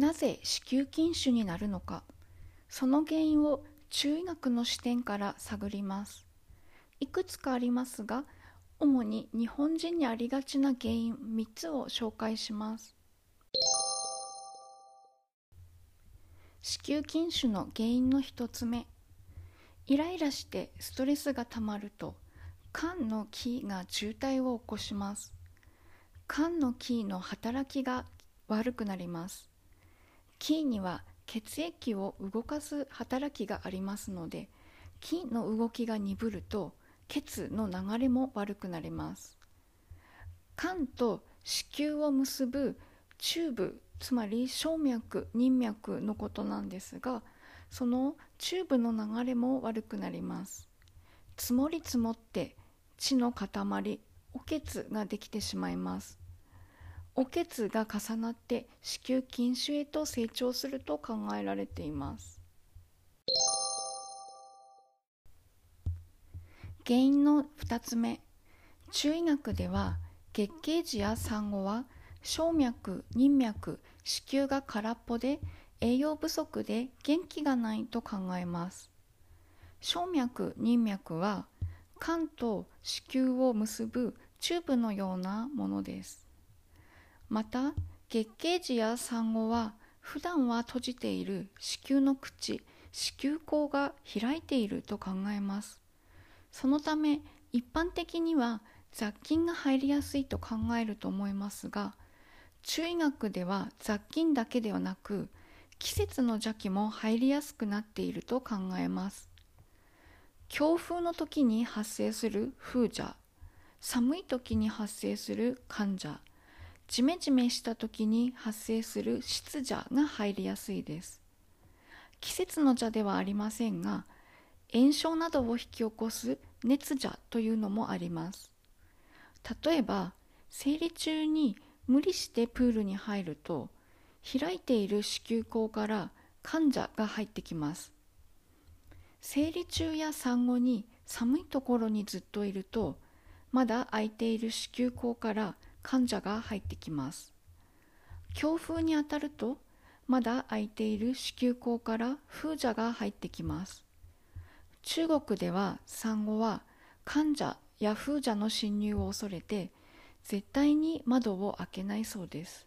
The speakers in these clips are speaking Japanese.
なぜ子宮筋腫になるのかその原因を中医学の視点から探ります。いくつかありますが主に日本人にありがちな原因3つを紹介します。子宮筋腫の原因の1つ目イライラしてストレスがたまると肝の気が渋滞を起こします。肝の気の働きが悪くなります。気には血液を動かす働きがありますので気の動きが鈍ると血の流れも悪くなります。肝と子宮を結ぶチューブつまり衝脈任脈のことなんですがそのチューブの流れも悪くなります。積もり積もって血の塊おけつができてしまいます。おけつが重なって子宮筋腫へと成長すると考えられています。原因の2つ目。中医学では月経時や産後は小脈任脈子宮が空っぽで栄養不足で元気がないと考えます。小脈任脈は肝と子宮を結ぶチューブのようなものです。また月経時や産後は普段は閉じている子宮の口子宮口が開いていると考えます。そのため一般的には雑菌が入りやすいと考えると思いますが中医学では雑菌だけではなく季節の邪気も入りやすくなっていると考えます。強風の時に発生する風邪寒い時に発生する患者ジメジメした時に発生する湿邪が入りやすいです。季節の邪ではありませんが炎症などを引き起こす熱邪というのもあります。例えば生理中に無理してプールに入ると開いている子宮口から患者が入ってきます。生理中や産後に寒いところにずっといるとまだ空いている子宮口から患者が入ってきます。強風に当たるとまだ空いている子宮口から風邪が入ってきます。中国では産後は患者や風邪の侵入を恐れて絶対に窓を開けないそうです。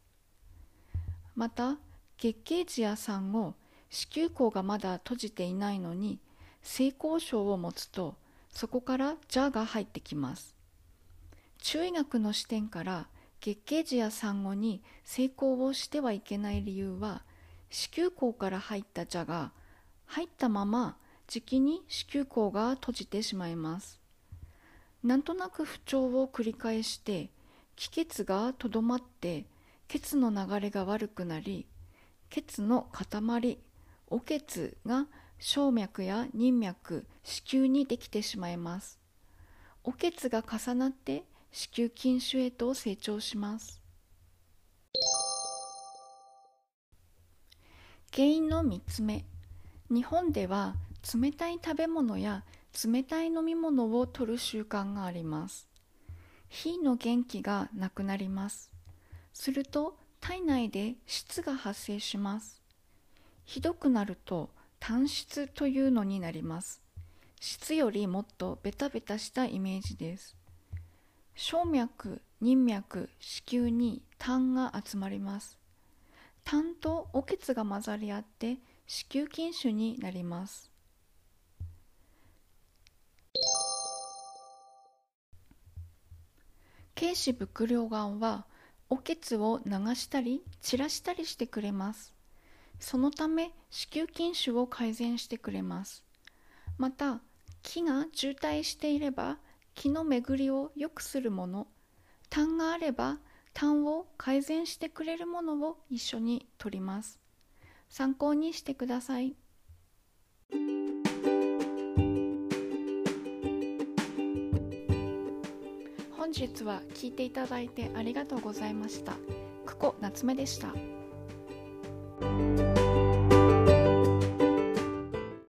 また月経時や産後子宮口がまだ閉じていないのに性交渉を持つとそこから邪が入ってきます。中医学の視点から月経時や産後に性交をしてはいけない理由は子宮口から入った邪が入ったまま時期に子宮口が閉じてしまいます。なんとなく不調を繰り返して気血がとどまって血の流れが悪くなり血の塊お血が小脈や任脈子宮にできてしまいます。お血が重なって子宮筋腫へと成長します。原因の3つ目。日本では冷たい食べ物や冷たい飲み物を摂る習慣があります。火の元気がなくなります。すると体内で質が発生します。ひどくなると単質というのになります。質よりもっとベタベタしたイメージです。小脈任脈子宮に痰が集まります。痰とおけつが混ざり合って子宮筋腫になります。軽視伏量丸はおけつを流したり散らしたりしてくれます。そのため子宮筋腫を改善してくれます。また気が渋滞していれば気の巡りを良くするもの痰があれば痰を改善してくれるものを一緒に取ります参考にしてください。本日は聞いていただいてありがとうございました。久保夏目でした。